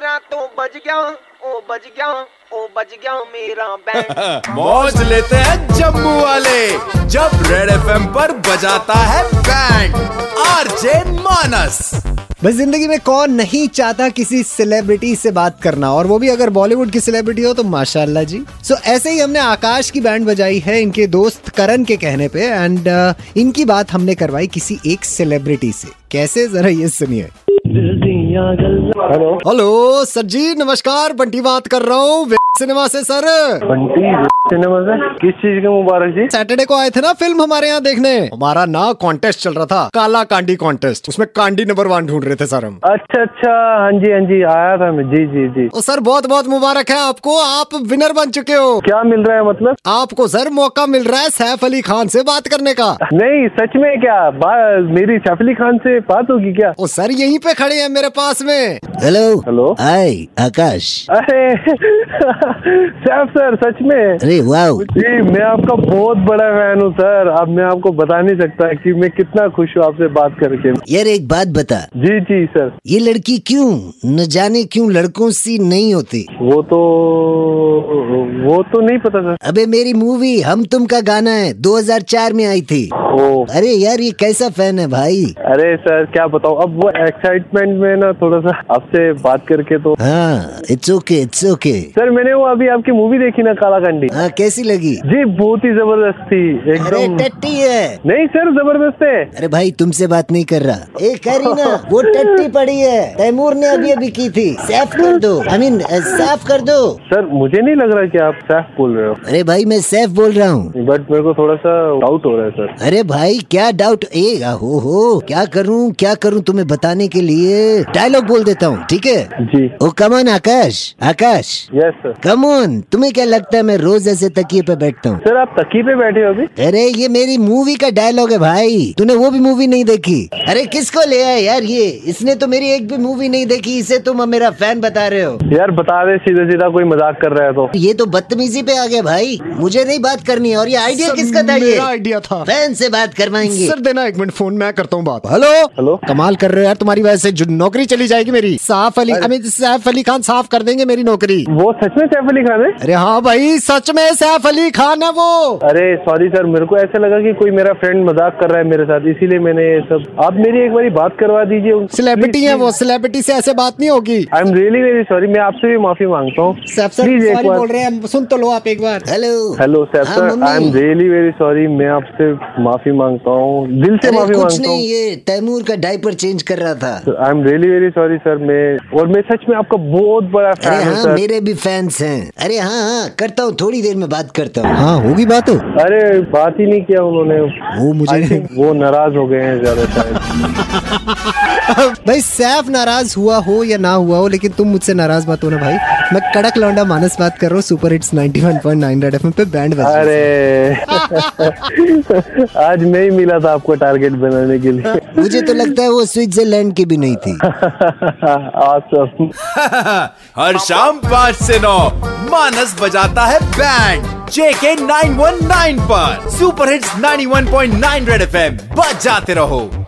मेरा तो बज गया ओ बज गया ओ बज गया मेरा बैंड मौज लेते हैं जम्मू वाले जब रेड एफएम पर बजाता है बैंड आरजे मानस बस ज़िंदगी में कौन नहीं चाहता किसी सेलिब्रिटी से बात करना और वो भी अगर बॉलीवुड की सेलिब्रिटी हो तो माशाल्लाह जी। सो so, ऐसे ही हमने आकाश की बैंड बजाई है इनके दोस्त करण के कहने पे एंड uh, इनकी बात हमने करवाई किसी एक सेलिब्रिटी से। कैसे? जरा ये सुनिए। हेलो। हेलो सर जी नमस्कार बंटी बात कर रहा हूँ सिनेमा से सर। बंटी सिनेमा से? किस चीज़ के मुबारक जी? सैटरडे को आए थे ना फ़िल्म हमारे यहाँ देखने। हमारा ना कॉन्टेस्ट चल रहा था काला कांडी कॉन्टेस्ट उसमें कांडी नंबर वन ढूंढ रहे थे सर हम। अच्छा अच्छा हाँ जी हाँ जी आया था मैं जी जी जी। तो सर बहुत बहुत मुबारक है आपको आप विनर बन चुके हो। क्या मिल रहा है मतलब? आपको सर मौका मिल रहा है सैफ अली खान से बात करने का। नहीं सच में क्या? मेरी सैफ अली खान से बात होगी क्या? ओ सर यहीं पे खड़े हैं मेरे पास में। हेलो हेलो हाय आकाश अरे सैफ सर सच में। अरे वाह जी मैं आपका बहुत बड़ा फ़ैन हूँ सर। अब मैं आपको बता नहीं सकता कि मैं कितना खुश हूँ आपसे बात करके। यार एक बात बता। जी जी सर। ये लड़की क्यों? न जाने क्यों लड़कों सी नहीं होती। वो तो वो तो नहीं पता सर अबे मेरी मूवी हम तुम का गाना है 2004 में आई थी। ओ। अरे यार ये कैसा फ़ैन है भाई? अरे सर क्या बताओ अब वो एक्साइटमेंट में ना थोड़ा सा आपसे बात करके तो हाँ it's okay it's okay sir मैंने वो अभी आपकी मूवी देखी ना काला कंडी हाँ कैसी लगी? जी बहुत ही ज़बरदस्त थी एकदम। टट्टी है। नहीं सर ज़बरदस्त है। अरे भाई तुमसे बात नहीं कर रहा। ए करीना वो टट्टी पड़ी है। तैमूर ने अभी अभी की थी। साफ़ कर दो आई मीन साफ़ कर दो। सर मुझे नहीं लग रहा कि आप सैफ बोल रहे हो। अरे भाई मैं सैफ बोल रहा हूँ। बट मेरे को थोड़ा सा डाउट हो रहा है सर अरे भाई क्या डाउट ए हो हो क्या करूँ क्या करूँ तुम्हें बताने के लिए? डायलॉग बोल देता हूँ ठीक है? जी। ओ come on Akash Akash. Yes sir come on तुम्हें क्या लगता है मैं रोज ऐसे तकिए पे बैठता हूँ? सर आप तकी पे बैठे हो अभी? अरे ये मेरी मूवी का डायलॉग है भाई। तूने वो भी मूवी नहीं देखी। अरे किसको ले आया यार ये? इसने तो मेरी एक भी मूवी नहीं देखी इसे तुम मेरा फ़ैन बता रहे हो। यार बता दे सीधा सीधा कोई मज़ाक कर रहा है तो। ये तो बदतमीजी पे आ गया भाई। मुझे नहीं बात करनी है और ये आइडिया किसका था ये? आइडिया था। फ़ैन से बात करवाएँगे। सर देना एक मिनट फ़ोन मैं करता हूँ बात। हेलो? हेलो? कमाल कर रहे हो यार तुम्हारी वजह से। नौकरी चली जाएगी मेरी। साफ़ अली आई मीन सैफ अली खान साफ़ कर देंगे मेरी नौकरी। वो सच में सैफ अली खान है? अरे हाँ भाई सच में सैफ अली खान है वो। अरे सॉरी सर मेरे को ऐसा लगा कि कोई मेरा फ्रेंड मज़ाक कर रहा है मेरे साथ इसीलिए मैंने ये सब आप मेरी एक बार बात करवा दीजिए सेलिब्रिटी है वो सेलिब्रिटी से ऐसे बात नहीं होगी। I am really very sorry मैं आपसे भी माफ़ी माँगता हूँ। सर Please एक सॉरी बोल रहे हैं सुन तो लो आप एक बार। हेलो हेलो सर हाँ, sir mummy. I am really very sorry मैं आपसे माफ़ी माँगता हूँ दिल से अरे माफ़ी कुछ माँगता नहीं हूँ। ये तैमूर का डायपर चेंज कर रहा था। I am really very sorry sir मैं और मैं सच में आपका बहुत बड़ा अरे फ़ैन हूँ हाँ मेरे भी फैंस हैं। अरे हाँ हाँ करता हूँ थोड़ी देर में बात करता हूँ। हाँ होगी बात। हो अरे बात ही नहीं किया उन्होंने। वो मुझे वो नाराज़ हो गए हैं ज़्यादा शायद भाई सैफ नाराज़ हुआ हो या ना हुआ हो लेकिन तुम मुझसे नाराज़ मत हो ना भाई। मैं कड़क लौंडा मानस बात कर रहा हूँ सुपर हिट्स 91.9 रेड एफएम पे बैंड बजा अरे। आज मैं ही मिला था आपको टारगेट बनाने के लिए। मुझे तो लगता है वो स्विट्जरलैंड की भी नहीं थी। Awesome. हर शाम पाँच से नौ मानस बजाता है बैंड जेके 919 पर। सुपर हिट्स 91.9 रेड एफएम बजाते रहो।